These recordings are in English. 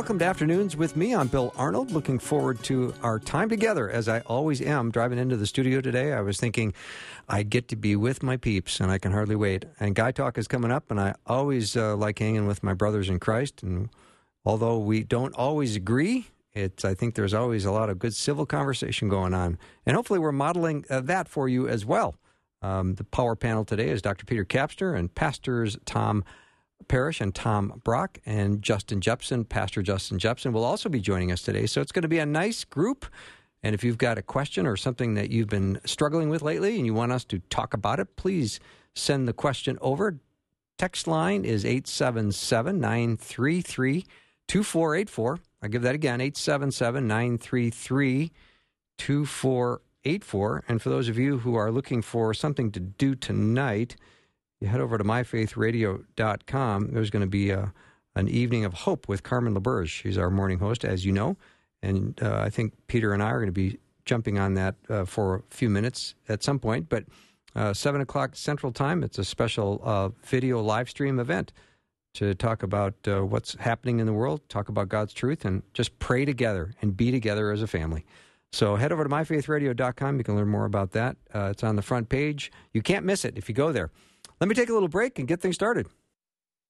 Welcome to Afternoons with me. I'm Bill Arnold. Looking forward to our time together, as I always am. Driving into the studio today, I was thinking I get to be with my peeps, and I can hardly wait. And Guy Talk is coming up, and I always uh, like hanging with my brothers in Christ. And although we don't always agree, it's I think there's always a lot of good civil conversation going on, and hopefully we're modeling uh, that for you as well. Um, the power panel today is Dr. Peter Kapsner and pastors Tom. Parish and Tom Brock and Justin Jeppesen, Pastor Justin Jeppesen, will also be joining us today. So it's going to be a nice group. And if you've got a question or something that you've been struggling with lately and you want us to talk about it, please send the question over. Text line is 877 933 2484. I'll give that again 877 933 2484. And for those of you who are looking for something to do tonight, you head over to myfaithradio.com. There's going to be a, an evening of hope with Carmen LaBerge. She's our morning host, as you know. And uh, I think Peter and I are going to be jumping on that uh, for a few minutes at some point. But uh, 7 o'clock Central Time, it's a special uh, video live stream event to talk about uh, what's happening in the world, talk about God's truth, and just pray together and be together as a family. So head over to myfaithradio.com. You can learn more about that. Uh, it's on the front page. You can't miss it if you go there. Let me take a little break and get things started.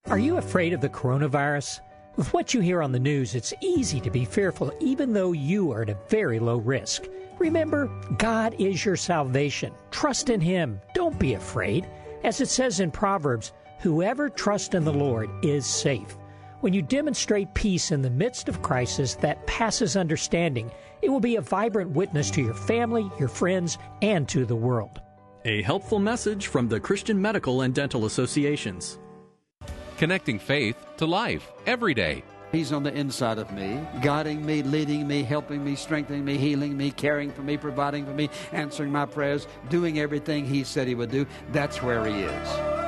Are you afraid of the coronavirus? With what you hear on the news, it's easy to be fearful even though you are at a very low risk. Remember, God is your salvation. Trust in Him. Don't be afraid. As it says in Proverbs, whoever trusts in the Lord is safe. When you demonstrate peace in the midst of crisis that passes understanding, it will be a vibrant witness to your family, your friends, and to the world. A helpful message from the Christian Medical and Dental Associations. Connecting faith to life every day. He's on the inside of me, guiding me, leading me, helping me, strengthening me, healing me, caring for me, providing for me, answering my prayers, doing everything He said He would do. That's where He is.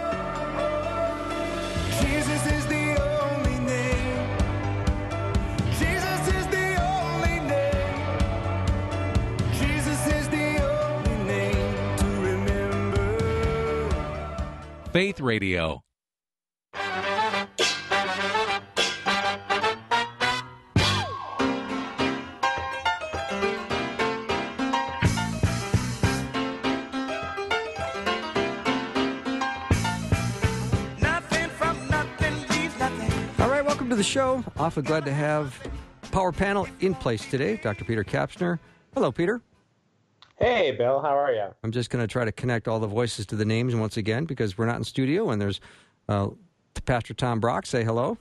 Welcome to the show. Awfully glad to have Power Panel in place today. Dr. Peter Kapsner. Hello, Peter. Hey, Bill, how are you? I'm just going to try to connect all the voices to the names once again because we're not in studio and there's uh, Pastor Tom Brock. Say hello.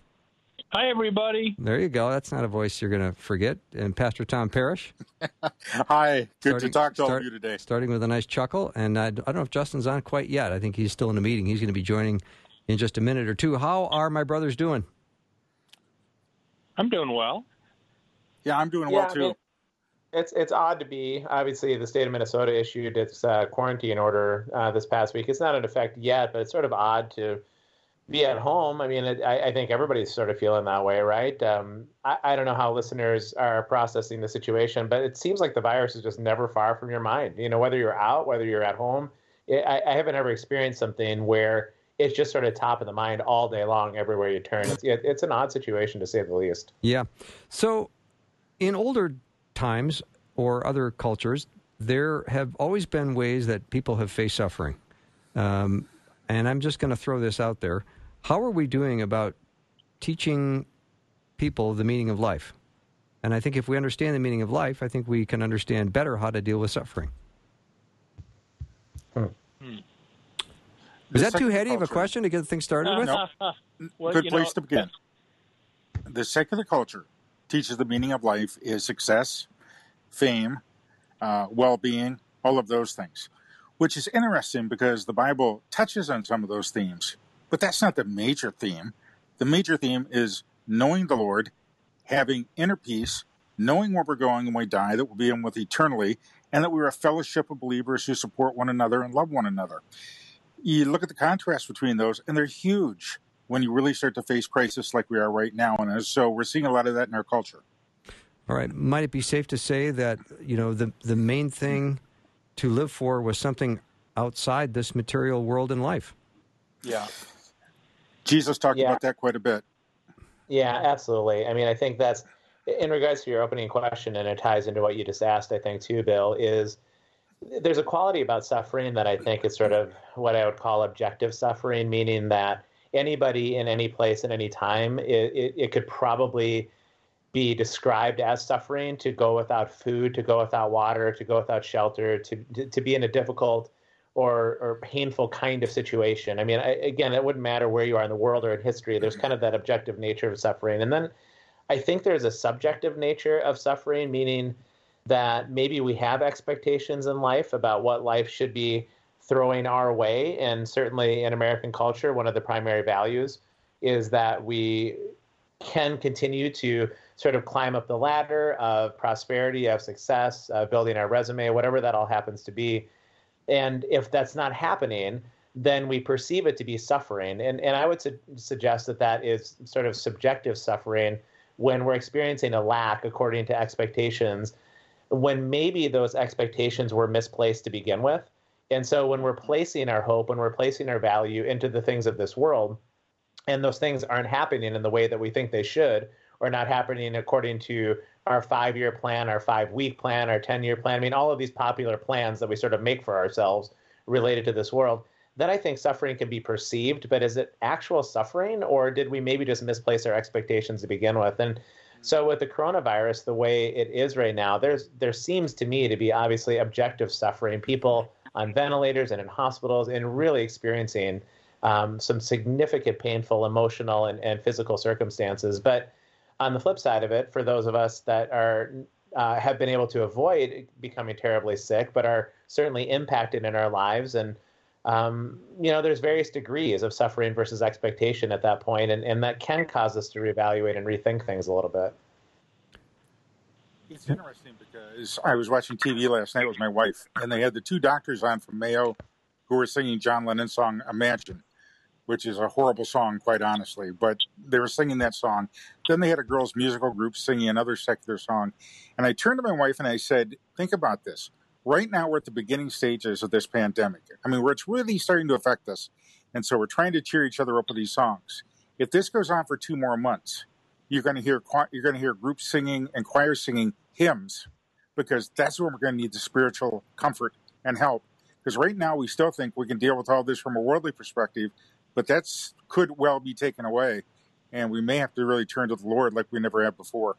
Hi, everybody. There you go. That's not a voice you're going to forget. And Pastor Tom Parish. Hi, good Starting- to talk to all of you today. Starting with a nice chuckle. And I, I don't know if Justin's on quite yet. I think he's still in a meeting. He's going to be joining in just a minute or two. How are my brothers doing? I'm doing well. Yeah, I'm doing Yeah, well I too. mean, it's it's odd to be. Obviously, the state of Minnesota issued its uh, quarantine order uh, this past week. It's not in effect yet, but it's sort of odd to be at home. I mean, it, I, I think everybody's sort of feeling that way, right? Um, I, I don't know how listeners are processing the situation, but it seems like the virus is just never far from your mind. You know, whether you're out, whether you're at home. It, I, I haven't ever experienced something where it's just sort of top of the mind all day long, everywhere you turn. It's it, it's an odd situation to say the least. Yeah. So, in older times or other cultures, there have always been ways that people have faced suffering. Um, and I'm just going to throw this out there. How are we doing about teaching people the meaning of life? And I think if we understand the meaning of life, I think we can understand better how to deal with suffering. Is that too heady of a question to get things started with? Well, Good place know, to begin. The secular culture teaches the meaning of life is success, fame, uh, well being, all of those things, which is interesting because the Bible touches on some of those themes. But that's not the major theme. The major theme is knowing the Lord having inner peace, knowing where we're going when we die, that we'll be in with eternally, and that we're a fellowship of believers who support one another and love one another. You look at the contrast between those, and they're huge when you really start to face crisis like we are right now. And so we're seeing a lot of that in our culture. All right. Might it be safe to say that, you know, the, the main thing to live for was something outside this material world and life? Yeah. Jesus talked Yeah. about that quite a bit. Yeah, absolutely. I mean, I think that's in regards to your opening question, and it ties into what you just asked, I think, too, Bill, is there's a quality about suffering that I think is sort of what I would call objective suffering, meaning that anybody in any place at any time, it, it, it could probably be described as suffering to go without food, to go without water, to go without shelter, to, to, to be in a difficult or, or painful kind of situation. I mean, I, again, it wouldn't matter where you are in the world or in history. There's kind of that objective nature of suffering. And then I think there's a subjective nature of suffering, meaning that maybe we have expectations in life about what life should be throwing our way. And certainly in American culture, one of the primary values is that we can continue to sort of climb up the ladder of prosperity, of success, uh, building our resume, whatever that all happens to be. And if that's not happening, then we perceive it to be suffering. And, and I would su- suggest that that is sort of subjective suffering when we're experiencing a lack according to expectations, when maybe those expectations were misplaced to begin with. And so when we're placing our hope, when we're placing our value into the things of this world, and those things aren't happening in the way that we think they should, or not happening according to our five year plan, our five week plan, our 10 year plan. I mean, all of these popular plans that we sort of make for ourselves related to this world. Then I think suffering can be perceived, but is it actual suffering, or did we maybe just misplace our expectations to begin with? And so with the coronavirus, the way it is right now, there's there seems to me to be obviously objective suffering. People on ventilators and in hospitals and really experiencing um, some significant painful emotional and, and physical circumstances. But on the flip side of it, for those of us that are uh, have been able to avoid becoming terribly sick, but are certainly impacted in our lives, and um, you know, there's various degrees of suffering versus expectation at that point, and, and that can cause us to reevaluate and rethink things a little bit. It's interesting because I was watching TV last night with my wife, and they had the two doctors on from Mayo who were singing John Lennon's song Imagine, which is a horrible song, quite honestly. But they were singing that song. Then they had a girls' musical group singing another secular song. And I turned to my wife and I said, Think about this. Right now, we're at the beginning stages of this pandemic. I mean, where it's really starting to affect us. And so we're trying to cheer each other up with these songs. If this goes on for two more months, you're going to hear you're going to hear groups singing and choirs singing hymns because that's when we're going to need the spiritual comfort and help. Because right now we still think we can deal with all this from a worldly perspective, but that's could well be taken away, and we may have to really turn to the Lord like we never have before.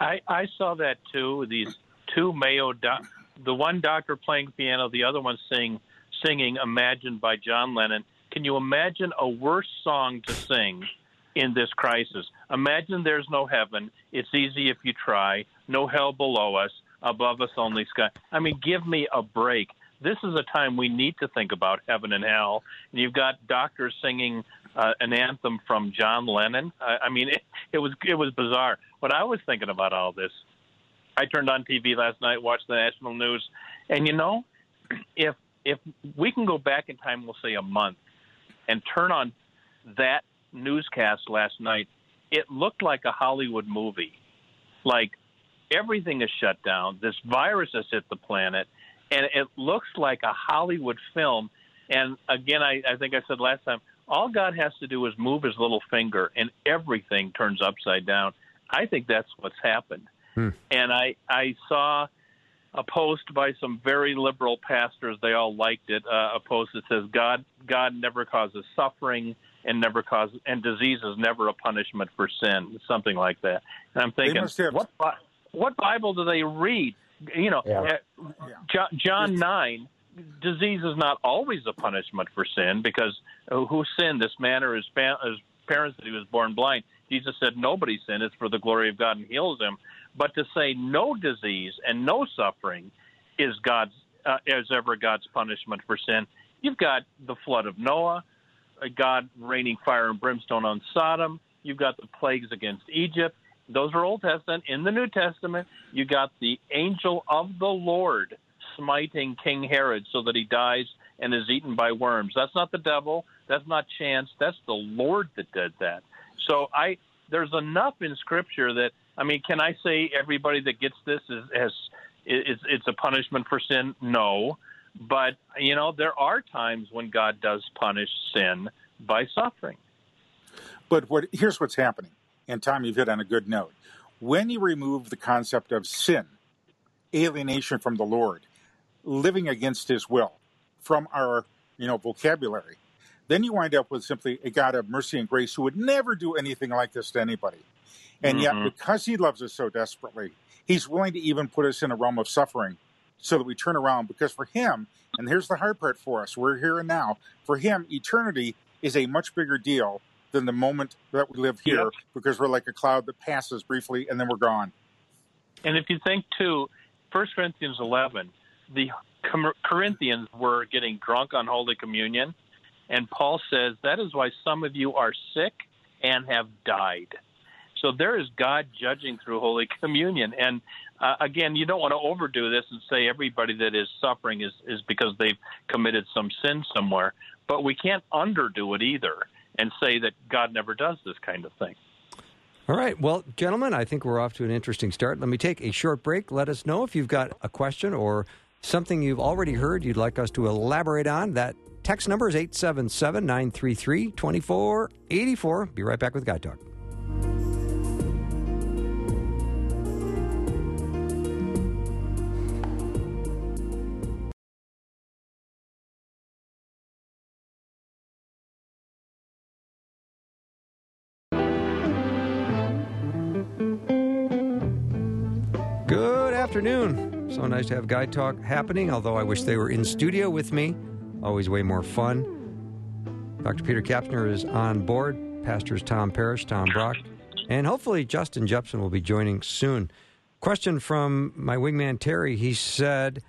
I, I saw that too. These two Mayo, doc, the one doctor playing piano, the other one sing, singing "Imagine" by John Lennon. Can you imagine a worse song to sing in this crisis? Imagine there's no heaven. It's easy if you try. No hell below us. Above us only sky. I mean, give me a break. This is a time we need to think about heaven and hell. And you've got doctors singing uh, an anthem from John Lennon. I, I mean, it, it was it was bizarre. When I was thinking about all this, I turned on TV last night, watched the national news, and you know, if if we can go back in time, we'll say a month, and turn on that newscast last night, it looked like a Hollywood movie. Like everything is shut down. This virus has hit the planet, and it looks like a Hollywood film. And again, I, I think I said last time, all God has to do is move his little finger, and everything turns upside down. I think that's what's happened. Hmm. And I I saw a post by some very liberal pastors. They all liked it. Uh, a post that says God God never causes suffering and never causes and disease is never a punishment for sin. Something like that. And I'm thinking, have- what what Bible do they read? You know, Yeah. uh, John, John nine. Disease is not always a punishment for sin because who sinned? This man or his, fa- his parents that he was born blind. Jesus said nobody sinned. It's for the glory of God and heals him. But to say no disease and no suffering is God's uh, is ever God's punishment for sin. You've got the flood of Noah, uh, God raining fire and brimstone on Sodom. You've got the plagues against Egypt, Those are Old Testament. In the New Testament, you got the angel of the Lord smiting King Herod so that he dies and is eaten by worms. That's not the devil. That's not chance. That's the Lord that did that. So I there's enough in Scripture that I mean, can I say everybody that gets this is has it's it's a punishment for sin? No, but you know there are times when God does punish sin by suffering. But what here's what's happening, and Tom, you've hit on a good note. When you remove the concept of sin, alienation from the Lord, living against His will, from our you know vocabulary, then you wind up with simply a God of mercy and grace who would never do anything like this to anybody. And Mm-hmm. yet, because he loves us so desperately, he's willing to even put us in a realm of suffering so that we turn around. Because for him, and here's the hard part for us we're here and now, for him, eternity is a much bigger deal than the moment that we live here Yep. because we're like a cloud that passes briefly and then we're gone. And if you think too, First Corinthians 11, the Corinthians were getting drunk on Holy Communion, and Paul says that is why some of you are sick and have died. So there is God judging through Holy Communion, and uh, again, you don't want to overdo this and say everybody that is suffering is is because they've committed some sin somewhere, but we can't underdo it either and say that God never does this kind of thing. All right. Well, gentlemen, I think we're off to an interesting start. Let me take a short break. Let us know if you've got a question or something you've already heard you'd like us to elaborate on. That text number is 877 933 2484. Be right back with Guy Talk. So nice to have Guy Talk happening, although I wish they were in studio with me. Always way more fun. Dr. Peter Kapsner is on board. Pastors Tom Parish, Tom Brock, and hopefully Justin Jeppesen will be joining soon. Question from my wingman Terry. He said,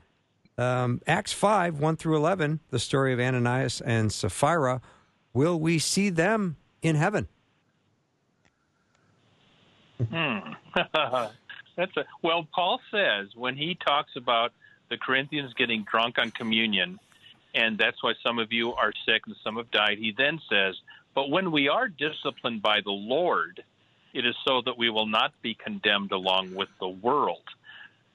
um, Acts 5, 1 through 11, the story of Ananias and Sapphira, will we see them in heaven? Hmm. That's a, well. Paul says when he talks about the Corinthians getting drunk on communion, and that's why some of you are sick and some have died. He then says, "But when we are disciplined by the Lord, it is so that we will not be condemned along with the world."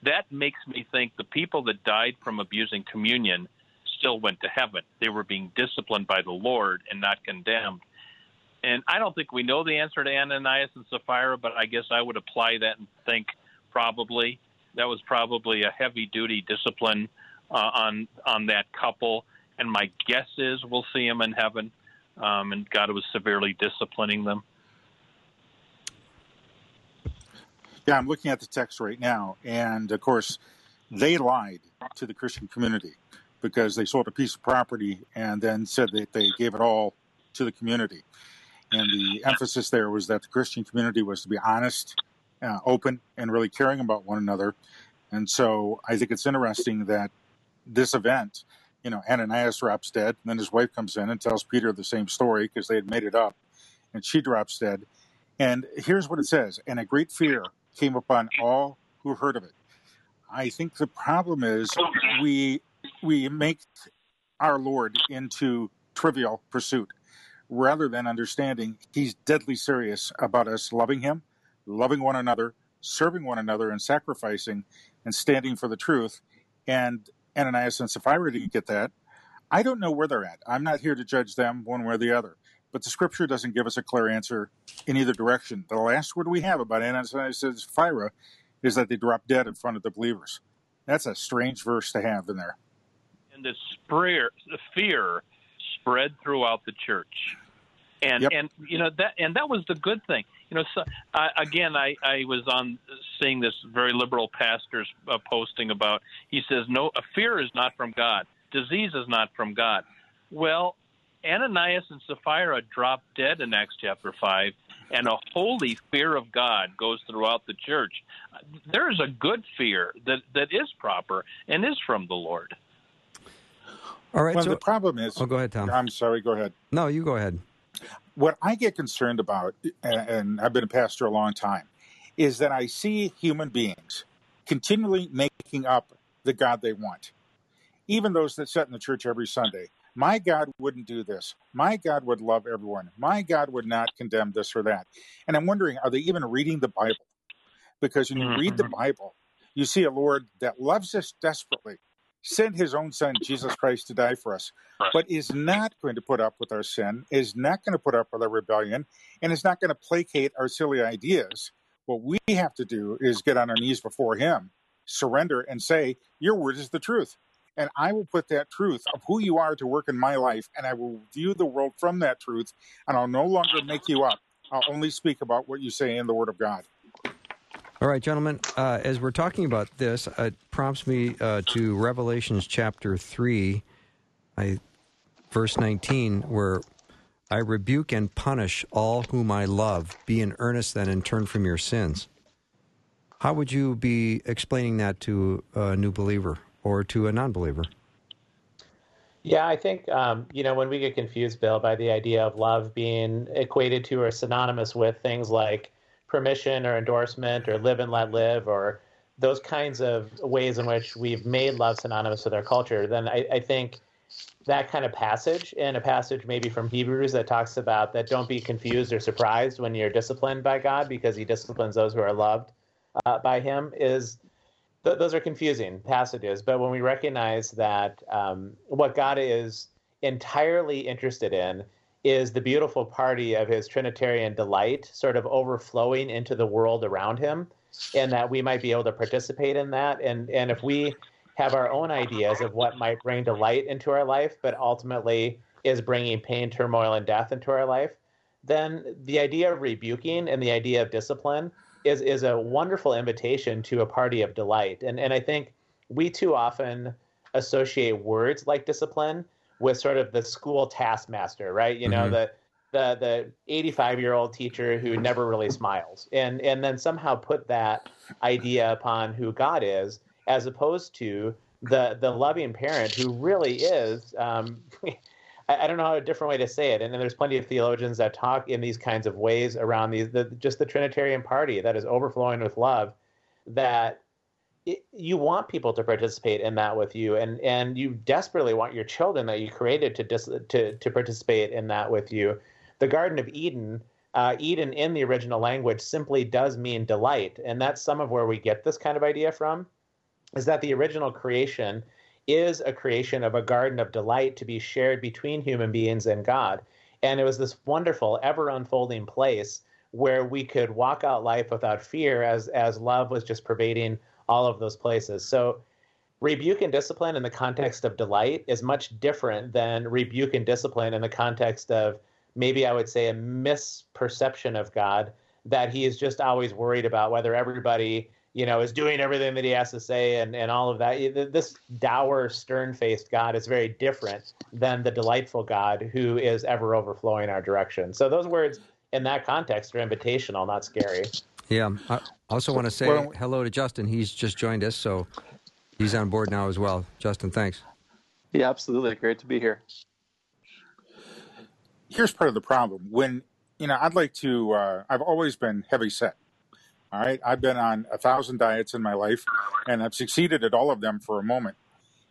That makes me think the people that died from abusing communion still went to heaven. They were being disciplined by the Lord and not condemned. And I don't think we know the answer to Ananias and Sapphira, but I guess I would apply that and think probably that was probably a heavy duty discipline uh, on on that couple. And my guess is we'll see them in heaven, um, and God was severely disciplining them. Yeah, I'm looking at the text right now, and of course, they lied to the Christian community because they sold a piece of property and then said that they gave it all to the community. And the emphasis there was that the Christian community was to be honest, uh, open, and really caring about one another. And so I think it's interesting that this event, you know, Ananias drops dead, and then his wife comes in and tells Peter the same story because they had made it up, and she drops dead. And here's what it says And a great fear came upon all who heard of it. I think the problem is we we make our Lord into trivial pursuit rather than understanding he's deadly serious about us loving him, loving one another, serving one another, and sacrificing and standing for the truth. And Ananias and Sapphira didn't get that. I don't know where they're at. I'm not here to judge them one way or the other. But the scripture doesn't give us a clear answer in either direction. The last word we have about Ananias and Sapphira is that they dropped dead in front of the believers. That's a strange verse to have in there. And the fear, the fear spread throughout the church. And Yep. and you know that and that was the good thing. You know, so, uh, again, I I was on seeing this very liberal pastor's uh, posting about. He says, "No, a fear is not from God. Disease is not from God." Well, Ananias and Sapphira drop dead in Acts chapter five, and a holy fear of God goes throughout the church. There is a good fear that that is proper and is from the Lord. All right. Well, so, the problem is, oh, go ahead, Tom. I'm sorry, go ahead. No, you go ahead. What I get concerned about, and, and I've been a pastor a long time, is that I see human beings continually making up the God they want. Even those that sit in the church every Sunday. My God wouldn't do this. My God would love everyone. My God would not condemn this or that. And I'm wondering, are they even reading the Bible? Because when you read the mm-hmm. Bible, you see a Lord that loves us desperately, sent his own son, Jesus Christ, to die for us, but is not going to put up with our sin, is not going to put up with our rebellion, and is not going to placate our silly ideas. What we have to do is get on our knees before him, surrender, and say, Your word is the truth. And I will put that truth of who you are to work in my life, and I will view the world from that truth, and I'll no longer make you up. I'll only speak about what you say in the Word of God. All right, gentlemen, uh, as we're talking about this, it prompts me uh, to Revelations chapter 3, I, verse 19, where I rebuke and punish all whom I love. Be in earnest then and turn from your sins. How would you be explaining that to a new believer or to a non believer? Yeah, I think um, you know when we get confused, Bill, by the idea of love being equated to or synonymous with things like permission or endorsement or live and let live or those kinds of ways in which we've made love synonymous with our culture, then I, I think that kind of passage and a passage maybe from Hebrews that talks about that don't be confused or surprised when you're disciplined by God because He disciplines those who are loved uh, by Him is th- those are confusing passages. But when we recognize that um, what God is entirely interested in is the beautiful party of his Trinitarian delight sort of overflowing into the world around him, and that we might be able to participate in that. And, and if we have our own ideas of what might bring delight into our life, but ultimately is bringing pain, turmoil, and death into our life, then the idea of rebuking and the idea of discipline is is a wonderful invitation to a party of delight. And and I think we too often associate words like discipline with sort of the school taskmaster, right? You know, Mhm. the the the 85 year old teacher who never really smiles, and and then somehow put that idea upon who God is, as opposed to the the loving parent who really is. Um, I I don't know how a different way to say it, and then there's plenty of theologians that talk in these kinds of ways around these the, just the Trinitarian party that is overflowing with love. That it, you want people to participate in that with you, and and you desperately want your children that you created to dis, to to participate in that with you. The Garden of Eden, uh, Eden in the original language simply does mean delight, and that's some of where we get this kind of idea from. Is that the original creation is a creation of a garden of delight to be shared between human beings and God, and it was this wonderful, ever unfolding place where we could walk out life without fear, as as love was just pervading all of those places. So rebuke and discipline in the context of delight is much different than rebuke and discipline in the context of maybe I would say a misperception of God that he is just always worried about whether everybody you know is doing everything that he has to say and, and all of that. This dour stern-faced god is very different than the delightful god who is ever overflowing our direction. So those words in that context are invitational not scary Yeah. I also want to say Well- hello to Justin. He's just joined us, so he's on board now as well. Justin, thanks. Yeah, absolutely. Great to be here. here's part of the problem. When you know, I'd like to. Uh, I've always been heavy set. All right, I've been on a thousand diets in my life, and I've succeeded at all of them for a moment.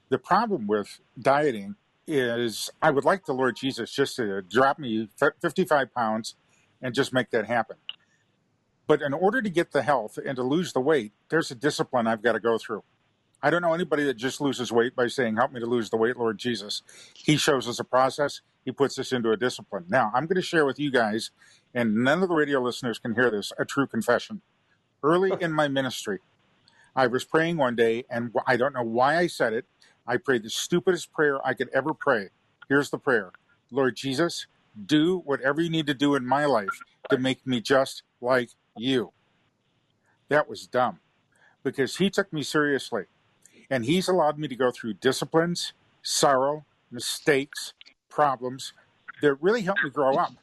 The problem with dieting is I would like the Lord Jesus just to drop me 55 pounds and just make that happen. But in order to get the health and to lose the weight, there's a discipline I've got to go through. I don't know anybody that just loses weight by saying, Help me to lose the weight, Lord Jesus. He shows us a process, He puts us into a discipline. Now, I'm going to share with you guys, and none of the radio listeners can hear this, a true confession. Early in my ministry, I was praying one day, and I don't know why I said it. I prayed the stupidest prayer I could ever pray. Here's the prayer Lord Jesus, do whatever you need to do in my life to make me just like you. That was dumb because he took me seriously and he's allowed me to go through disciplines, sorrow, mistakes, problems that really helped me grow up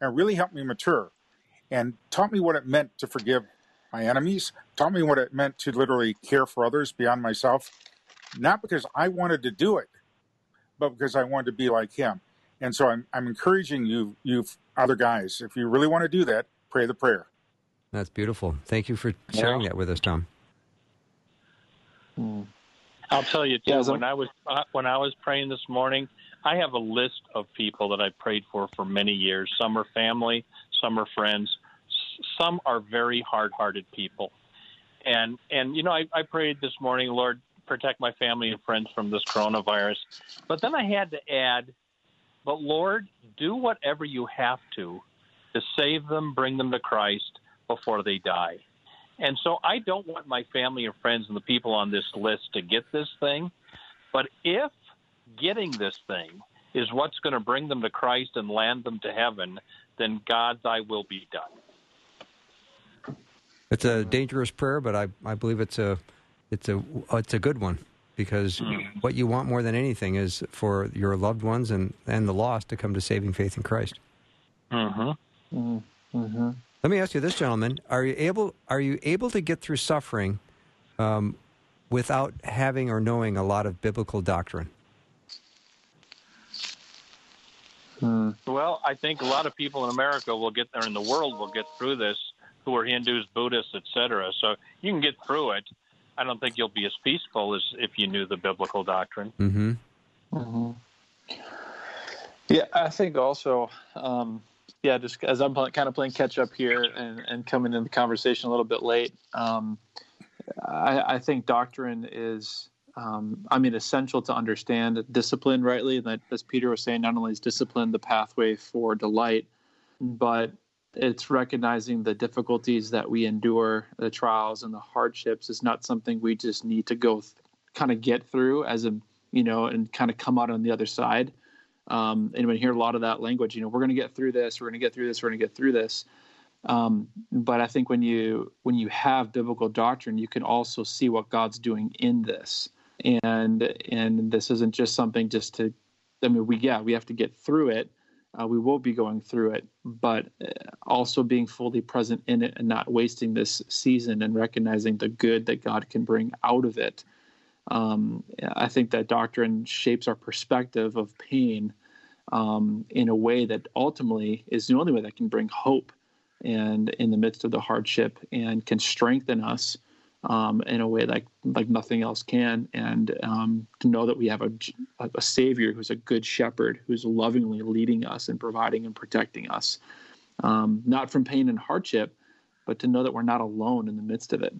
and really helped me mature and taught me what it meant to forgive my enemies, taught me what it meant to literally care for others beyond myself, not because I wanted to do it, but because I wanted to be like him. And so I'm, I'm encouraging you, you other guys, if you really want to do that, pray the prayer. That's beautiful. Thank you for sharing that with us, Tom. I'll tell you too. Yeah, so- when I was uh, when I was praying this morning, I have a list of people that I prayed for for many years. Some are family, some are friends, some are very hard-hearted people. And and you know, I, I prayed this morning, Lord, protect my family and friends from this coronavirus. But then I had to add, but Lord, do whatever you have to to save them, bring them to Christ before they die. And so I don't want my family and friends and the people on this list to get this thing. But if getting this thing is what's going to bring them to Christ and land them to heaven, then God, thy will be done. It's a dangerous prayer, but I, I believe it's a it's a it's a good one because what you want more than anything is for your loved ones and, and the lost to come to saving faith in Christ. Mm-hmm. Mm-hmm. Let me ask you this, gentlemen: Are you able are you able to get through suffering um, without having or knowing a lot of biblical doctrine? Well, I think a lot of people in America will get there, in the world will get through this, who are Hindus, Buddhists, etc. So you can get through it. I don't think you'll be as peaceful as if you knew the biblical doctrine. Mm-hmm. Mm-hmm. Yeah, I think also, um, yeah, just as I'm kind of playing catch up here and, and coming in the conversation a little bit late, um, I, I think doctrine is, um, I mean, essential to understand discipline rightly. And that, as Peter was saying, not only is discipline the pathway for delight, but it's recognizing the difficulties that we endure, the trials and the hardships is not something we just need to go th- kind of get through as a, you know, and kind of come out on the other side. Um, and we hear a lot of that language, you know, we're going to get through this, we're going to get through this, we're going to get through this. Um, but I think when you when you have biblical doctrine, you can also see what God's doing in this, and and this isn't just something just to. I mean, we yeah, we have to get through it. Uh, we will be going through it, but uh, also being fully present in it and not wasting this season and recognizing the good that God can bring out of it. Um, I think that doctrine shapes our perspective of pain um, in a way that ultimately is the only way that can bring hope and in the midst of the hardship and can strengthen us um, in a way like like nothing else can. And um, to know that we have a, a savior who's a good shepherd who's lovingly leading us and providing and protecting us um, not from pain and hardship but to know that we're not alone in the midst of it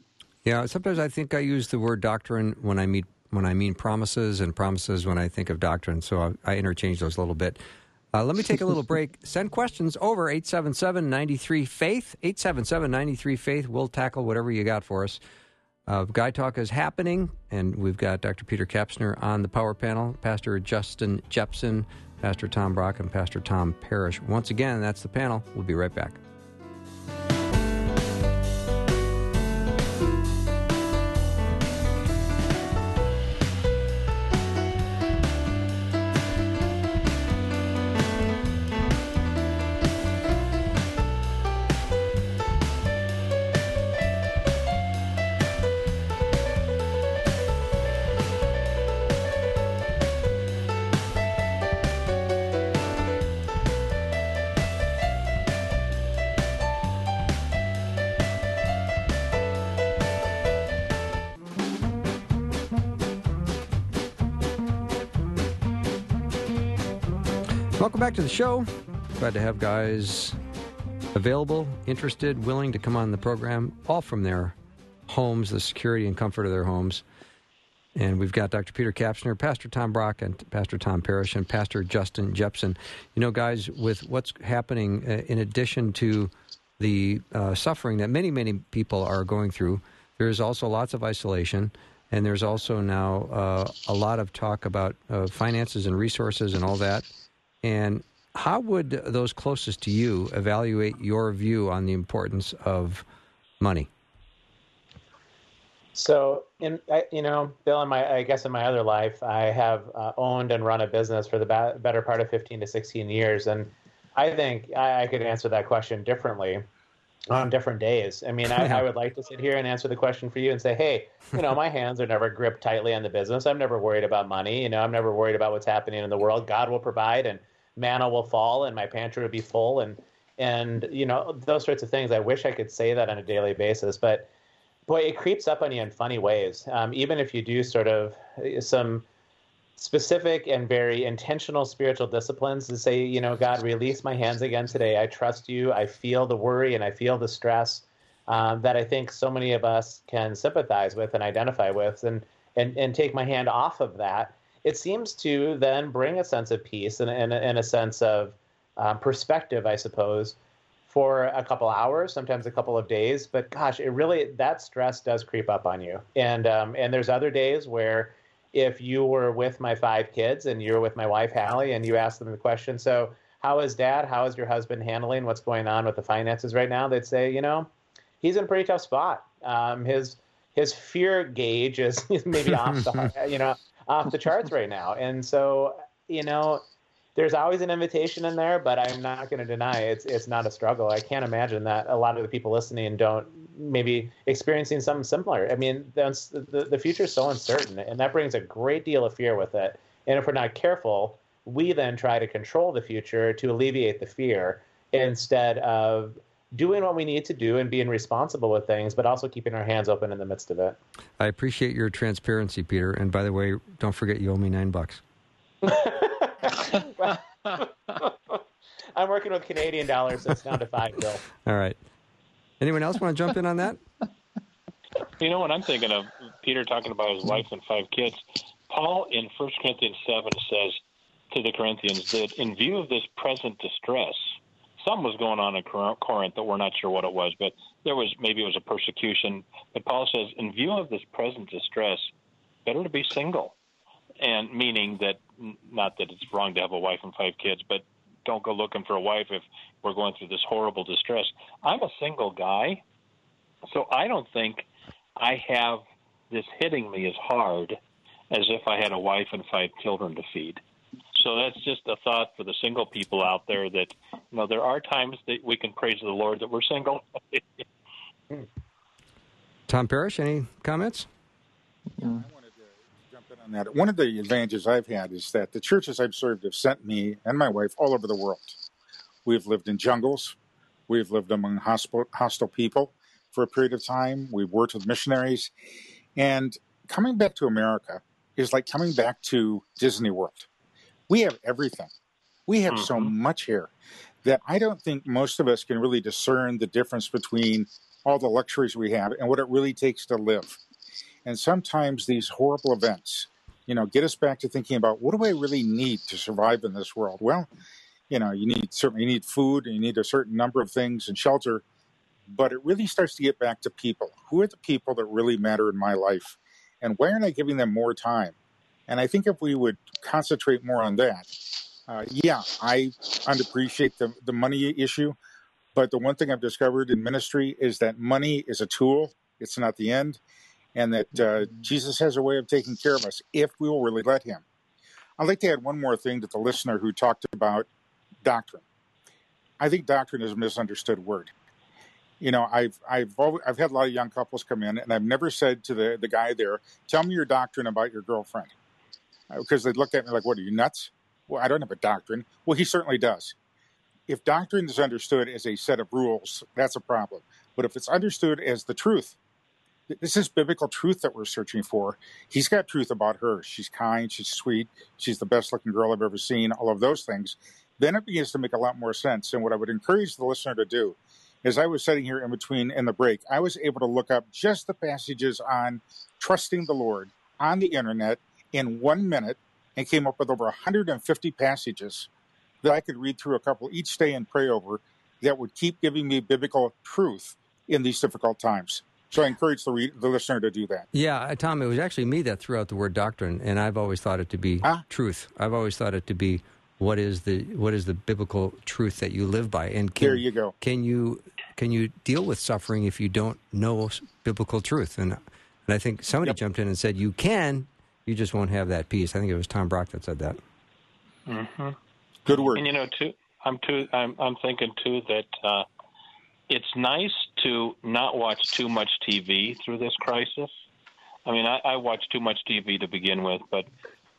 Yeah, sometimes I think I use the word doctrine when I meet when I mean promises, and promises when I think of doctrine. So I, I interchange those a little bit. Uh, let me take a little break. Send questions over 877 93 Faith. 877 93 Faith. We'll tackle whatever you got for us. Uh, Guy Talk is happening, and we've got Dr. Peter Kapsner on the power panel, Pastor Justin Jeppesen, Pastor Tom Brock, and Pastor Tom Parish. Once again, that's the panel. We'll be right back. Welcome back to the show. Glad to have guys available, interested, willing to come on the program, all from their homes, the security and comfort of their homes. And we've got Dr. Peter Kapsner, Pastor Tom Brock, and Pastor Tom Parish, and Pastor Justin Jeppesen. You know, guys, with what's happening, uh, in addition to the uh, suffering that many, many people are going through, there's also lots of isolation. And there's also now uh, a lot of talk about uh, finances and resources and all that. And how would those closest to you evaluate your view on the importance of money? So, in I- you know, Bill, in my I guess in my other life, I have uh, owned and run a business for the ba- better part of fifteen to sixteen years, and I think I, I could answer that question differently on different days. I mean, I, I would like to sit here and answer the question for you and say, hey, you know, my hands are never gripped tightly on the business. I'm never worried about money. You know, I'm never worried about what's happening in the world. God will provide, and manna will fall, and my pantry will be full, and and you know those sorts of things. I wish I could say that on a daily basis, but boy, it creeps up on you in funny ways. Um, even if you do sort of uh, some specific and very intentional spiritual disciplines to say, you know, God, release my hands again today. I trust you. I feel the worry and I feel the stress um, that I think so many of us can sympathize with and identify with, and and and take my hand off of that. It seems to then bring a sense of peace and, and, and a sense of um, perspective, I suppose, for a couple hours, sometimes a couple of days. But gosh, it really that stress does creep up on you. And um, and there's other days where if you were with my five kids and you're with my wife Hallie and you ask them the question, so how is dad? How is your husband handling what's going on with the finances right now? They'd say, you know, he's in a pretty tough spot. Um, his his fear gauge is maybe off the you know off the charts right now, and so you know there's always an invitation in there, but I'm not going to deny it's it's not a struggle. I can't imagine that a lot of the people listening don't maybe experiencing something similar. I mean, the the future is so uncertain, and that brings a great deal of fear with it. And if we're not careful, we then try to control the future to alleviate the fear instead of doing what we need to do and being responsible with things, but also keeping our hands open in the midst of it. I appreciate your transparency, Peter. And by the way, don't forget you owe me nine bucks. I'm working with Canadian dollars, so it's down to five, Bill. All right. Anyone else want to jump in on that? You know what I'm thinking of? Peter talking about his wife and five kids. Paul in 1 Corinthians 7 says to the Corinthians that in view of this present distress, something was going on in Corinth that we're not sure what it was, but there was maybe it was a persecution. But Paul says, in view of this present distress, better to be single, and meaning that not that it's wrong to have a wife and five kids, but don't go looking for a wife if we're going through this horrible distress. I'm a single guy, so I don't think I have this hitting me as hard as if I had a wife and five children to feed. So that's just a thought for the single people out there that you know there are times that we can praise the Lord that we're single. Tom Parish, any comments? Yeah. I wanted to jump in on that. One of the advantages I've had is that the churches I've served have sent me and my wife all over the world. We've lived in jungles. We've lived among hostile, hostile people for a period of time. We've worked with missionaries. And coming back to America is like coming back to Disney World. We have everything. We have mm-hmm. so much here that I don't think most of us can really discern the difference between all the luxuries we have and what it really takes to live. And sometimes these horrible events, you know, get us back to thinking about what do I really need to survive in this world? Well, you know, you need certainly you need food and you need a certain number of things and shelter, but it really starts to get back to people. Who are the people that really matter in my life? And why aren't I giving them more time? And I think if we would concentrate more on that, uh, yeah, I underappreciate the, the money issue. But the one thing I've discovered in ministry is that money is a tool, it's not the end. And that uh. Jesus has a way of taking care of us if we will really let Him. I'd like to add one more thing to the listener who talked about doctrine. I think doctrine is a misunderstood word. You know, I've I've always, I've had a lot of young couples come in, and I've never said to the the guy there, "Tell me your doctrine about your girlfriend," because uh, they looked at me like, "What are you nuts?" Well, I don't have a doctrine. Well, he certainly does. If doctrine is understood as a set of rules, that's a problem. But if it's understood as the truth, this is biblical truth that we're searching for. He's got truth about her. She's kind, she's sweet, she's the best looking girl I've ever seen, all of those things. Then it begins to make a lot more sense. And what I would encourage the listener to do is I was sitting here in between in the break, I was able to look up just the passages on trusting the Lord on the internet in one minute and came up with over 150 passages that I could read through a couple each day and pray over that would keep giving me biblical truth in these difficult times. So I encourage the, re- the listener to do that. Yeah, uh, Tom, it was actually me that threw out the word doctrine, and I've always thought it to be truth. I've always thought it to be what is the what is the biblical truth that you live by. And can, there you go. Can you can you deal with suffering if you don't know biblical truth? And and I think somebody yep. jumped in and said you can, you just won't have that peace. I think it was Tom Brock that said that. Mm-hmm. Good word. And you know, too, I'm too. I'm, I'm thinking too that uh, it's nice to not watch too much TV through this crisis. I mean, I, I watch too much TV to begin with, but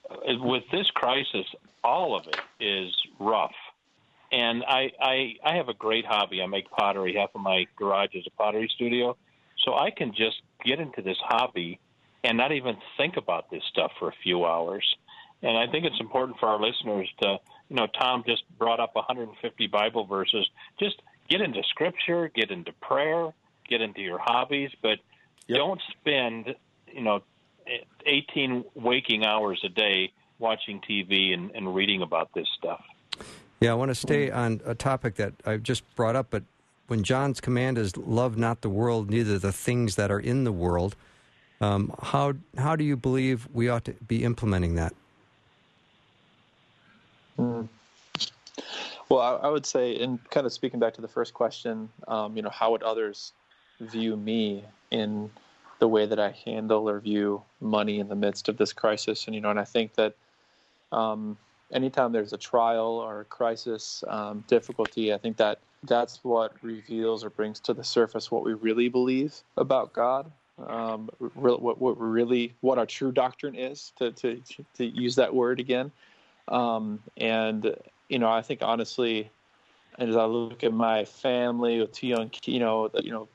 uh, with this crisis, all of it is rough. and I, I I have a great hobby. I make pottery. Half of my garage is a pottery studio, so I can just get into this hobby and not even think about this stuff for a few hours. And I think it's important for our listeners to, you know, Tom just brought up 150 Bible verses. Just get into Scripture, get into prayer, get into your hobbies, but yep. don't spend, you know, 18 waking hours a day watching TV and, and reading about this stuff. Yeah, I want to stay on a topic that I've just brought up, but when John's command is love not the world, neither the things that are in the world, um, how how do you believe we ought to be implementing that? Mm. Well, I, I, would say, in kind of speaking back to the first question, um, you know, how would others view me in the way that I handle or view money in the midst of this crisis? And you know, and I think that um, anytime there's a trial or a crisis, um, difficulty, I think that that's what reveals or brings to the surface what we really believe about God. Um, what, what really, what our true doctrine is, to, to, to use that word again. Um, and, you know, I think honestly, and as I look at my family with two young, you know, you know,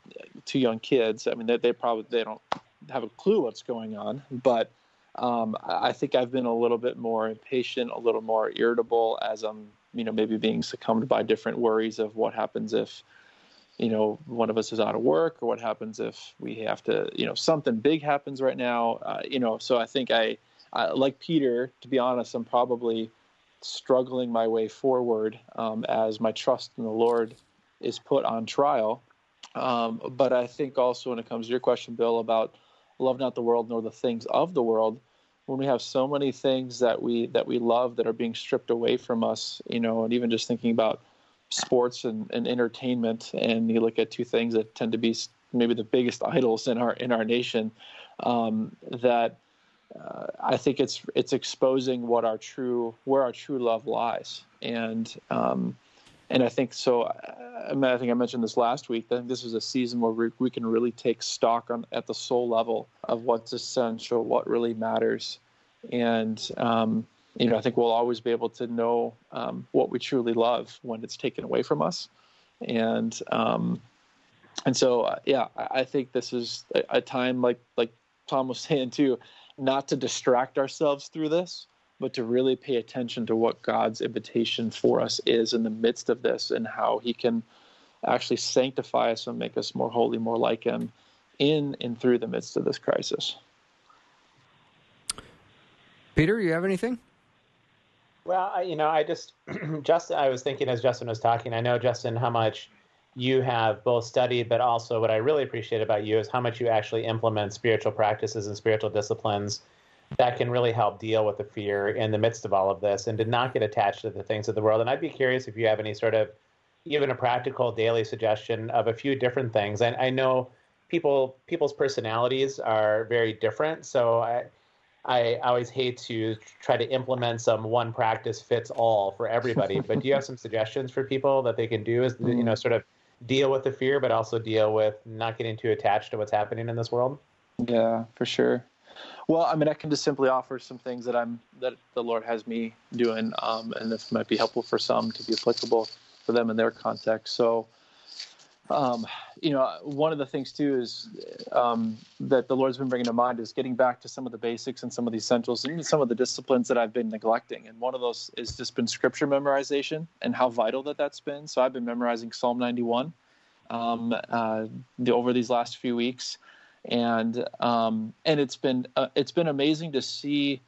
two young kids, I mean, they, they probably, they don't have a clue what's going on, but, um, I think I've been a little bit more impatient, a little more irritable as I'm, you know, maybe being succumbed by different worries of what happens if, you know, one of us is out of work, or what happens if we have to, you know, something big happens right now. Uh, you know, so I think I, I, like Peter, to be honest, I'm probably struggling my way forward um, as my trust in the Lord is put on trial. Um, but I think also when it comes to your question, Bill, about love not the world nor the things of the world when we have so many things that we that we love that are being stripped away from us you know and even just thinking about sports and, and entertainment and you look at two things that tend to be maybe the biggest idols in our in our nation um, that uh, I think it's it's exposing what our true where our true love lies and um, and I think so. I, mean, I think I mentioned this last week. I think this is a season where we, we can really take stock on at the soul level of what's essential, what really matters, and um, you know, I think we'll always be able to know um, what we truly love when it's taken away from us, and um, and so uh, yeah, I, think this is a, a time like like Tom was saying too, not to distract ourselves through this, but to really pay attention to what God's invitation for us is in the midst of this and how He can actually sanctify us and make us more holy, more like Him in and through the midst of this crisis. Peter, you have anything? Well, I, you know, I just, Justin, I was thinking as Justin was talking, I know, Justin, how much you have both studied, but also what I really appreciate about you is how much you actually implement spiritual practices and spiritual disciplines that can really help deal with the fear in the midst of all of this and to not get attached to the things of the world. And I'd be curious if you have any sort of even a practical daily suggestion of a few different things. And I know people people's personalities are very different, so I I always hate to try to implement some one practice fits all for everybody. but do you have some suggestions for people that they can do as you know sort of deal with the fear, but also deal with not getting too attached to what's happening in this world? Yeah, for sure. Well, I mean, I can just simply offer some things that I'm that the Lord has me doing, um, and this might be helpful for some to be applicable for them in their context. So, um, you know, one of the things too is um, that the Lord's been bringing to mind is getting back to some of the basics and some of the essentials, and some of the disciplines that I've been neglecting. And one of those is just been scripture memorization and how vital that that's been. So I've been memorizing Psalm 91 um, uh, the, over these last few weeks and um, and it's been uh, it's been amazing to see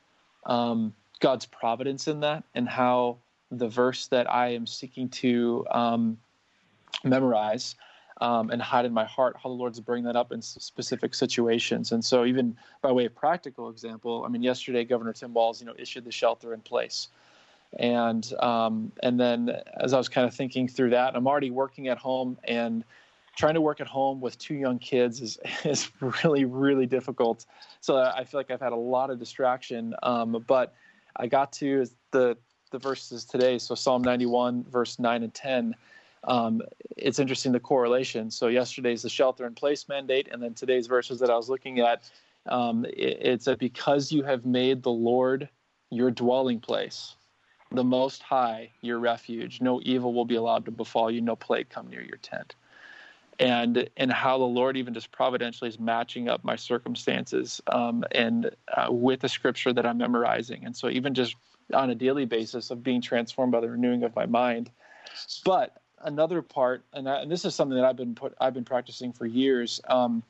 um, God's providence in that and how the verse that I am seeking to um, memorize um, and hide in my heart, how the Lord's bring that up in specific situations. And so, even by way of practical example, I mean, yesterday Governor Tim Walz, you know, issued the shelter in place. And um, and then as I was kind of thinking through that, I'm already working at home and trying to work at home with two young kids is is really really difficult. So I feel like I've had a lot of distraction. Um, but I got to the the verses today. So Psalm 91, verse 9 and 10. Um, it's interesting the correlation. So yesterday's the shelter in place mandate, and then today's verses that I was looking at. Um, it, it's that because you have made the Lord your dwelling place, the Most High your refuge. No evil will be allowed to befall you, no plague come near your tent. And and how the Lord even just providentially is matching up my circumstances um, and uh, with the scripture that I'm memorizing. And so even just on a daily basis of being transformed by the renewing of my mind. But another part, and, I, and this is something that I've been put I've been practicing for years. Um,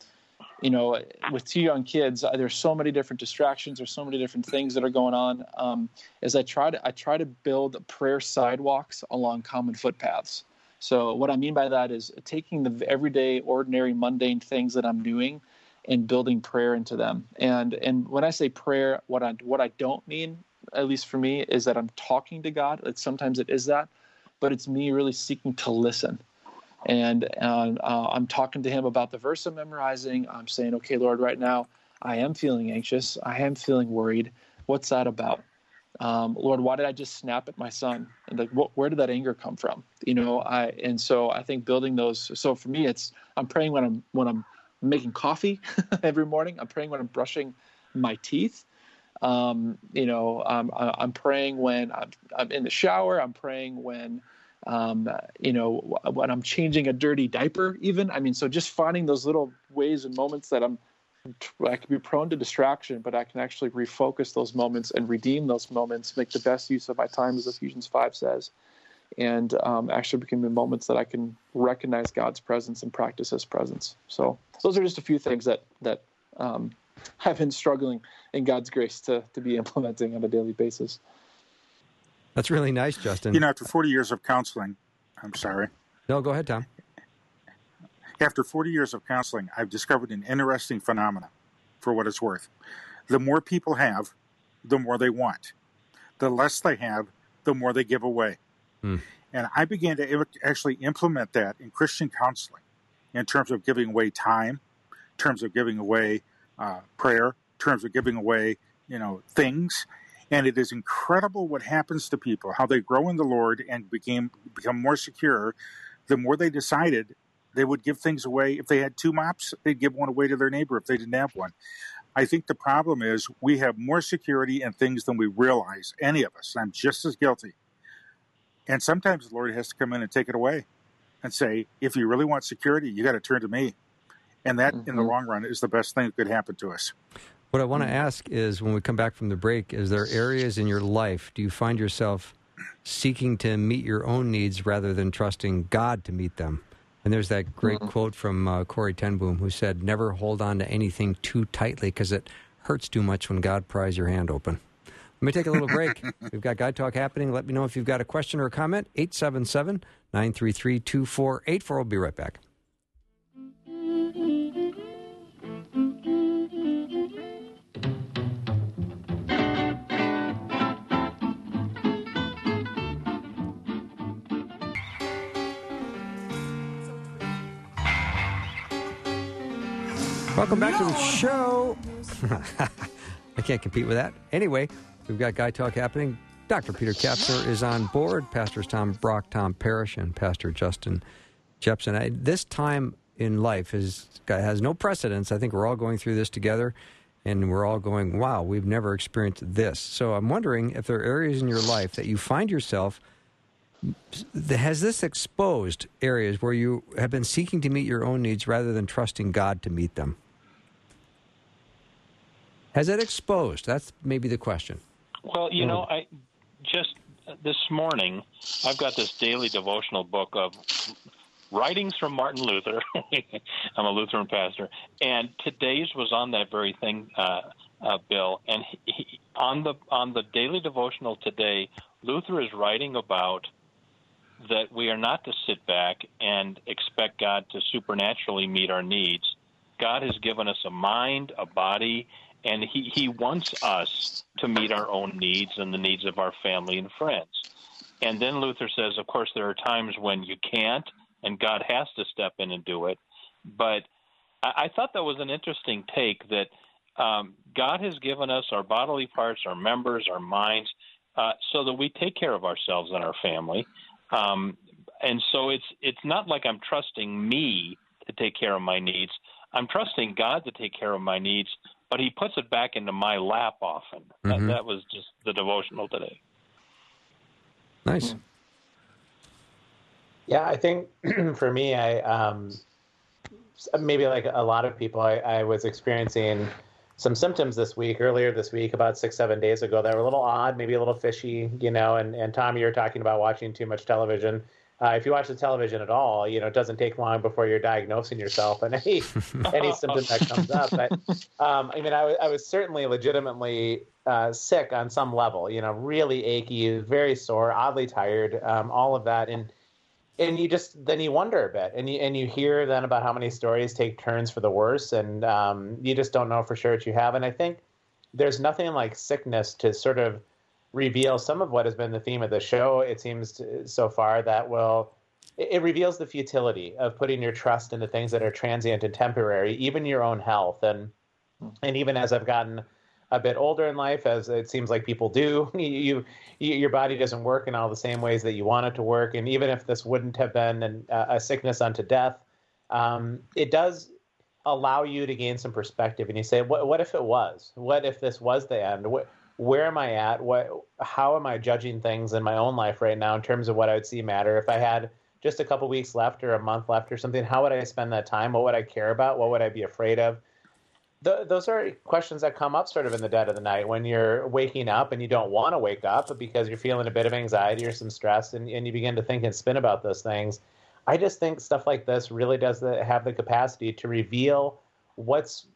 you know, with two young kids, uh, there's so many different distractions. There's so many different things that are going on. Um, as I try to, I try to build prayer sidewalks along common footpaths. So what I mean by that is taking the everyday, ordinary, mundane things that I'm doing and building prayer into them. And and when I say prayer, what I what I don't mean, at least for me, is that I'm talking to God. It's, sometimes it is that, but it's me really seeking to listen and uh, I'm talking to him about the verse I'm memorizing. I'm saying, okay, Lord, right now I am feeling anxious. I am feeling worried. What's that about? Um, Lord, why did I just snap at my son? And like, what, where did that anger come from? You know, I and so I think building those. So for me, it's I'm praying when I'm when I'm making coffee every morning. I'm praying when I'm brushing my teeth. Um, you know, um, I, I'm praying when I'm, I'm in the shower. I'm praying when um, you know, when I'm changing a dirty diaper, even. I mean, so just finding those little ways and moments that I'm, I can be prone to distraction, but I can actually refocus those moments and redeem those moments, make the best use of my time, as Ephesians 5 says, and um, actually become the moments that I can recognize God's presence and practice His presence. So those are just a few things that that um, I've been struggling in God's grace to to be implementing on a daily basis. That's really nice, Justin. You know, after 40 years of counseling, I'm sorry. No, go ahead, Tom. After 40 years of counseling, I've discovered an interesting phenomenon for what it's worth. The more people have, the more they want. The less they have, the more they give away. Mm. And I began to actually implement that in Christian counseling in terms of giving away time, in terms of giving away uh, prayer, in terms of giving away, you know, things. And it is incredible what happens to people, how they grow in the Lord and became become more secure. The more they decided they would give things away. If they had two mops, they'd give one away to their neighbor if they didn't have one. I think the problem is we have more security in things than we realize, any of us. I'm just as guilty. And sometimes the Lord has to come in and take it away and say, if you really want security, you got to turn to me. And that, mm-hmm. in the mm-hmm. long run, is the best thing that could happen to us. What I want to ask is when we come back from the break, is there areas in your life, do you find yourself seeking to meet your own needs rather than trusting God to meet them? And there's that great mm-hmm. quote from uh, Corrie ten Boom who said, Never hold on to anything too tightly because it hurts too much when God pries your hand open. Let me take a little break. We've got Guy Talk happening. Let me know if you've got a question or a comment. 877 933 2484. We'll be right back. Welcome back to the show. I can't compete with that. Anyway, we've got Guy Talk happening. Dr. Peter Kapsner is on board. Pastors Tom Brock, Tom Parish, and Pastor Justin Jeppesen. I, this time in life is has no precedence. I think we're all going through this together, and we're all going, "Wow, we've never experienced this." So I'm wondering if there are areas in your life that you find yourself has this exposed areas where you have been seeking to meet your own needs rather than trusting God to meet them? Has it exposed? That's maybe the question. Well, you know, I just this morning I've got this daily devotional book of writings from Martin Luther. I'm a Lutheran pastor, and today's was on that very thing, uh, uh, Bill. And he, on the on the daily devotional today, Luther is writing about that we are not to sit back and expect God to supernaturally meet our needs. God has given us a mind, a body, and he, he wants us to meet our own needs and the needs of our family and friends. And then Luther says, of course, there are times when you can't, and God has to step in and do it. But I, I thought that was an interesting take that um, God has given us our bodily parts, our members, our minds, uh, so that we take care of ourselves and our family. Um, and so it's it's not like I'm trusting me to take care of my needs. I'm trusting God to take care of my needs but he puts it back into my lap often. Mm-hmm. That, that was just the devotional today. Nice. Yeah, I think for me, I um, maybe like a lot of people, I, I was experiencing some symptoms this week, earlier this week, about six, seven days ago, that were a little odd, maybe a little fishy, you know. And, and Tom, you're talking about watching too much television. Uh, if you watch the television at all, you know it doesn't take long before you're diagnosing yourself and any any symptom that comes up. But um, I mean, I, w- I was certainly legitimately uh, sick on some level. You know, really achy, very sore, oddly tired, um, all of that, and and you just then you wonder a bit, and you and you hear then about how many stories take turns for the worse, and um, you just don't know for sure what you have. And I think there's nothing like sickness to sort of reveal some of what has been the theme of the show. It seems to, so far that will it, reveals the futility of putting your trust into things that are transient and temporary, even your own health. And and even as I've gotten a bit older in life, as it seems like people do, you, you your body doesn't work in all the same ways that you want it to work. And even if this wouldn't have been an, a sickness unto death, um, it does allow you to gain some perspective. And you say, what, what if it was? What if this was the end? What, where am I at? What, how am I judging things in my own life right now in terms of what I would see matter? If I had just a couple weeks left or a month left or something, how would I spend that time? What would I care about? What would I be afraid of? Th- those are questions that come up sort of in the dead of the night when you're waking up and you don't want to wake up because you're feeling a bit of anxiety or some stress and, and you begin to think and spin about those things. I just think stuff like this really does the, have the capacity to reveal what's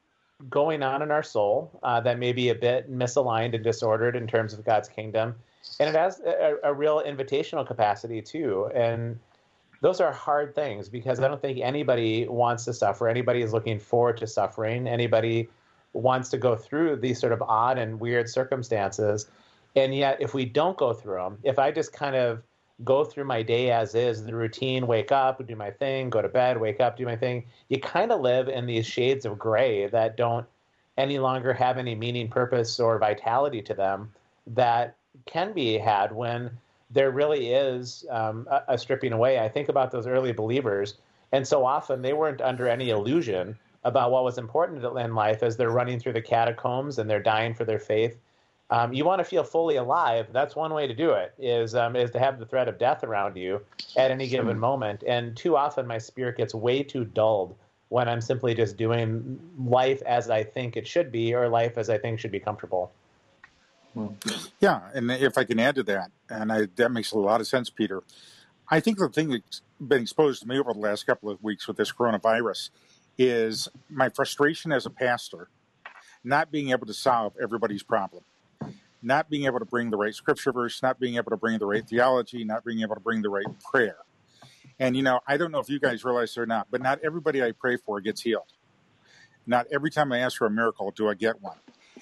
going on in our soul uh, that may be a bit misaligned and disordered in terms of God's kingdom. And it has a, a real invitational capacity too. And those are hard things because I don't think anybody wants to suffer. Anybody is looking forward to suffering. Anybody wants to go through these sort of odd and weird circumstances. And yet, if we don't go through them, if I just kind of go through my day as is, the routine, wake up, do my thing, go to bed, wake up, do my thing, you kind of live in these shades of gray that don't any longer have any meaning, purpose, or vitality to them that can be had when there really is um, a, a stripping away. I think about those early believers, and so often they weren't under any illusion about what was important in life as they're running through the catacombs and they're dying for their faith. Um, you want to feel fully alive. That's one way to do it. Is um, is to have the threat of death around you at any given moment. And too often, my spirit gets way too dulled when I'm simply just doing life as I think it should be, or life as I think should be comfortable. Yeah, and if I can add to that, and I, that makes a lot of sense, Peter. I think the thing that's been exposed to me over the last couple of weeks with this coronavirus is my frustration as a pastor, not being able to solve everybody's problem, not being able to bring the right scripture verse, not being able to bring the right theology, not being able to bring the right prayer. And you know, I don't know if you guys realize or not, but not everybody I pray for gets healed. Not every time I ask for a miracle do I get one.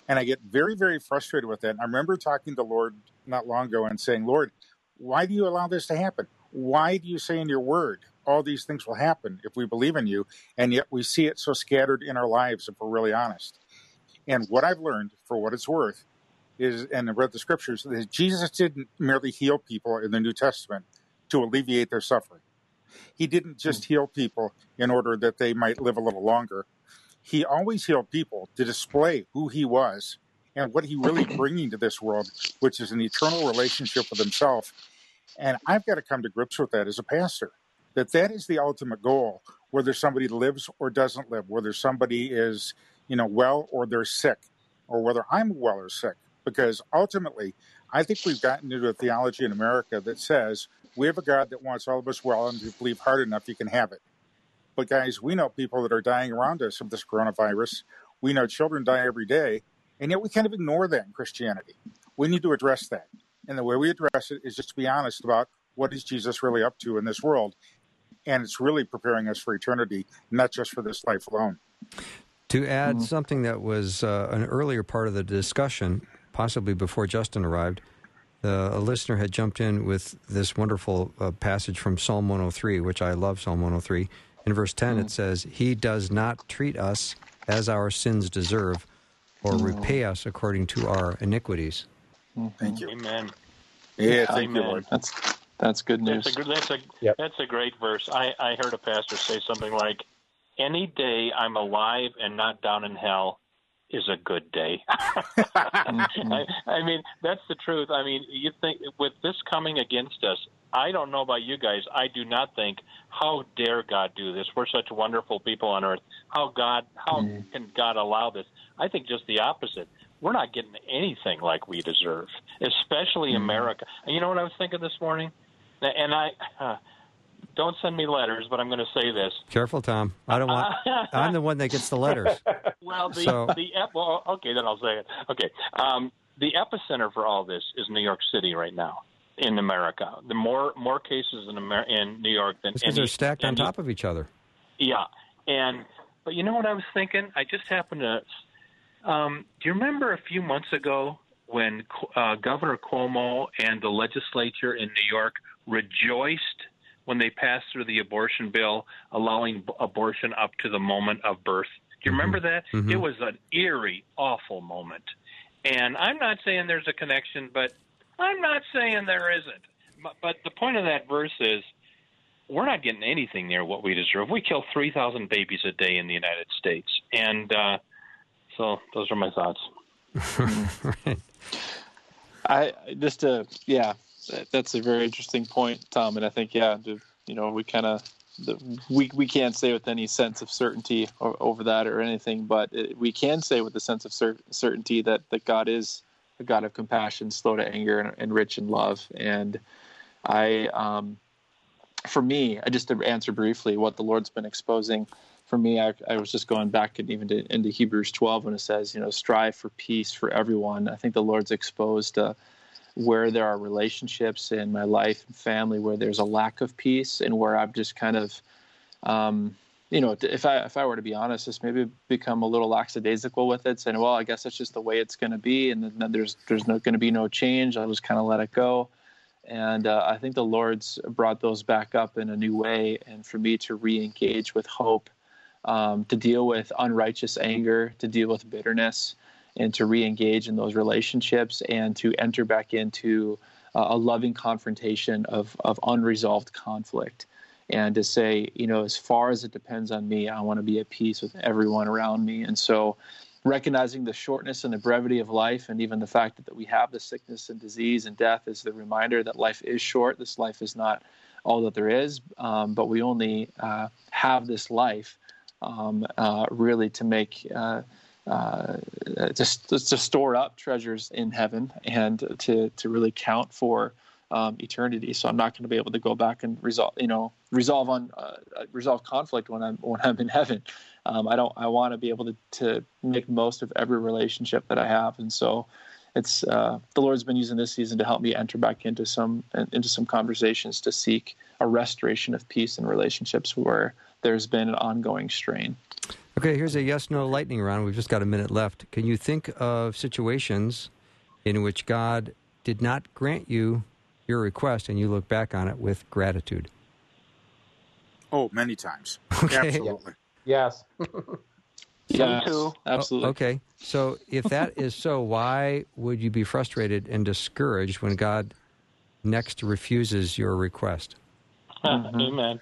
And I get very, very frustrated with that. And I remember talking to the Lord not long ago and saying, Lord, why do you allow this to happen? Why do you say in your word all these things will happen if we believe in you? And yet we see it so scattered in our lives, if we're really honest. And what I've learned, for what it's worth, is, and I read the scriptures, that Jesus didn't merely heal people in the New Testament to alleviate their suffering. He didn't just hmm. heal people in order that they might live a little longer. He always healed people to display who he was and what he really bringing to this world, which is an eternal relationship with himself. And I've got to come to grips with that as a pastor. That that is the ultimate goal, whether somebody lives or doesn't live, whether somebody is, you know, well or they're sick, or whether I'm well or sick. Because ultimately, I think we've gotten into a theology in America that says we have a God that wants all of us well, and if you believe hard enough, you can have it. But guys, we know people that are dying around us of this coronavirus. We know children die every day, and yet we kind of ignore that in Christianity. We need to address that. And the way we address it is just to be honest about what is Jesus really up to in this world. And it's really preparing us for eternity, not just for this life alone. To add something that was uh, an earlier part of the discussion, possibly before Justin arrived, uh, a listener had jumped in with this wonderful uh, passage from Psalm 103, which I love Psalm 103. In verse 10, it says, He does not treat us as our sins deserve or repay us according to our iniquities. Thank you. Amen. Yeah, thank you, Lord. That's that's good news. That's a. That's a Yep. that's a great verse. I I heard a pastor say something like, "Any day I'm alive and not down in hell is a good day. I, I mean, that's the truth. I mean, you think with this coming against us, I don't know about you guys. I do not think how dare God do this? We're such wonderful people on earth. How God how Mm. can God allow this? I think just the opposite. We're not getting anything like we deserve, especially America. And you know what I was thinking this morning? And I uh, don't send me letters, but I'm going to say this. Careful, Tom. I don't want. I'm the one that gets the letters. Well, the So- the ep- well, okay, then I'll say it. Okay, um, the epicenter for all this is New York City right now in America. The more more cases in Amer- in New York than Because they're stacked on top of each other. Yeah, and but you know what I was thinking? I just happened to. Um, do you remember a few months ago when uh, Governor Cuomo and the legislature in New York rejoiced when they passed through the abortion bill, allowing b- abortion up to the moment of birth? Do you remember that? Mhm. It was an eerie, awful moment. And I'm not saying there's a connection, but I'm not saying there isn't. But, but the point of that verse is we're not getting anything near what we deserve. We kill 3,000 babies a day in the United States. And uh, so those are my thoughts. I just to yeah, that- that's a very interesting point, Tom. And I think yeah, you know, we kind of we we can't say with any sense of certainty over that or anything, but it, we can say with a sense of cer- certainty that that God is a God of compassion, slow to anger, and, and rich in love. And I, um, for me, I just to answer briefly what the Lord's been exposing. For me, I, I was just going back and even to, into Hebrews 12 when it says, you know, strive for peace for everyone. I think the Lord's exposed uh, where there are relationships in my life and family where there's a lack of peace and where I've just kind of, um, you know, if I if I were to be honest, just maybe become a little lackadaisical with it, saying, well, I guess that's just the way it's going to be, and then there's there's no going to be no change. I'll just kind of let it go. And uh, I think the Lord's brought those back up in a new way, and for me to re-engage with hope, um, to deal with unrighteous anger, to deal with bitterness, and to re-engage in those relationships, and to enter back into uh, a loving confrontation of of unresolved conflict, and to say, you know, as far as it depends on me, I want to be at peace with everyone around me, and so recognizing the shortness and the brevity of life and even the fact that, that we have the sickness and disease and death is the reminder that life is short this life is not all that there is um, but we only uh, have this life um, uh, really to make uh, uh, just to store up treasures in heaven and to to really count for um, eternity. So I'm not going to be able to go back and resolve, you know, resolve on uh, resolve conflict when I'm when I'm in heaven. Um, I don't. I want to be able to to make most of every relationship that I have, and so it's uh, the Lord's been using this season to help me enter back into some into some conversations to seek a restoration of peace in relationships where there's been an ongoing strain. Okay, here's a yes no lightning round. We've just got a minute left. Can you think of situations in which God did not grant you your request and you look back on it with gratitude? Oh, many times. Okay. Absolutely. Yes. Yeah, Oh, absolutely. okay. So if that is so, why would you be frustrated and discouraged when God next refuses your request? Amen.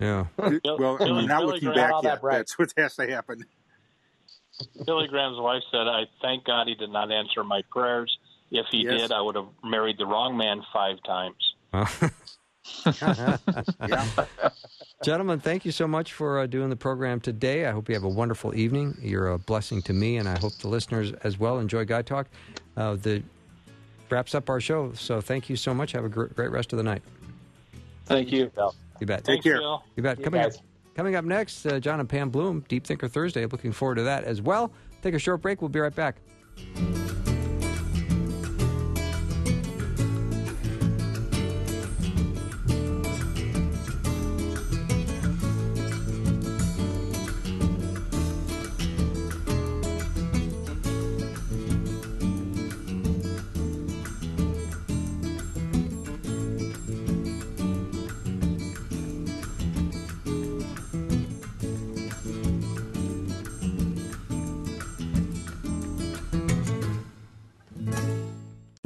Yeah. well, Billy- I'm not Billy looking Graham, back all yet. that right. That's what has to happen. Billy Graham's wife said, "I thank God he did not answer my prayers. If he Yes. did, I would have married the wrong man five times." Gentlemen, thank you so much for uh, doing the program today. I hope you have a wonderful evening. You're a blessing to me, and I hope the listeners as well enjoy Guy Talk. Uh, the wraps up our show. So thank you so much. Have a gr- great rest of the night. Thank you. You bet. Take care. Bill. You bet. You Coming up, coming up next, uh, John and Pam Bloom, Deep Thinker Thursday. Looking forward to that as well. Take a short break. We'll be right back.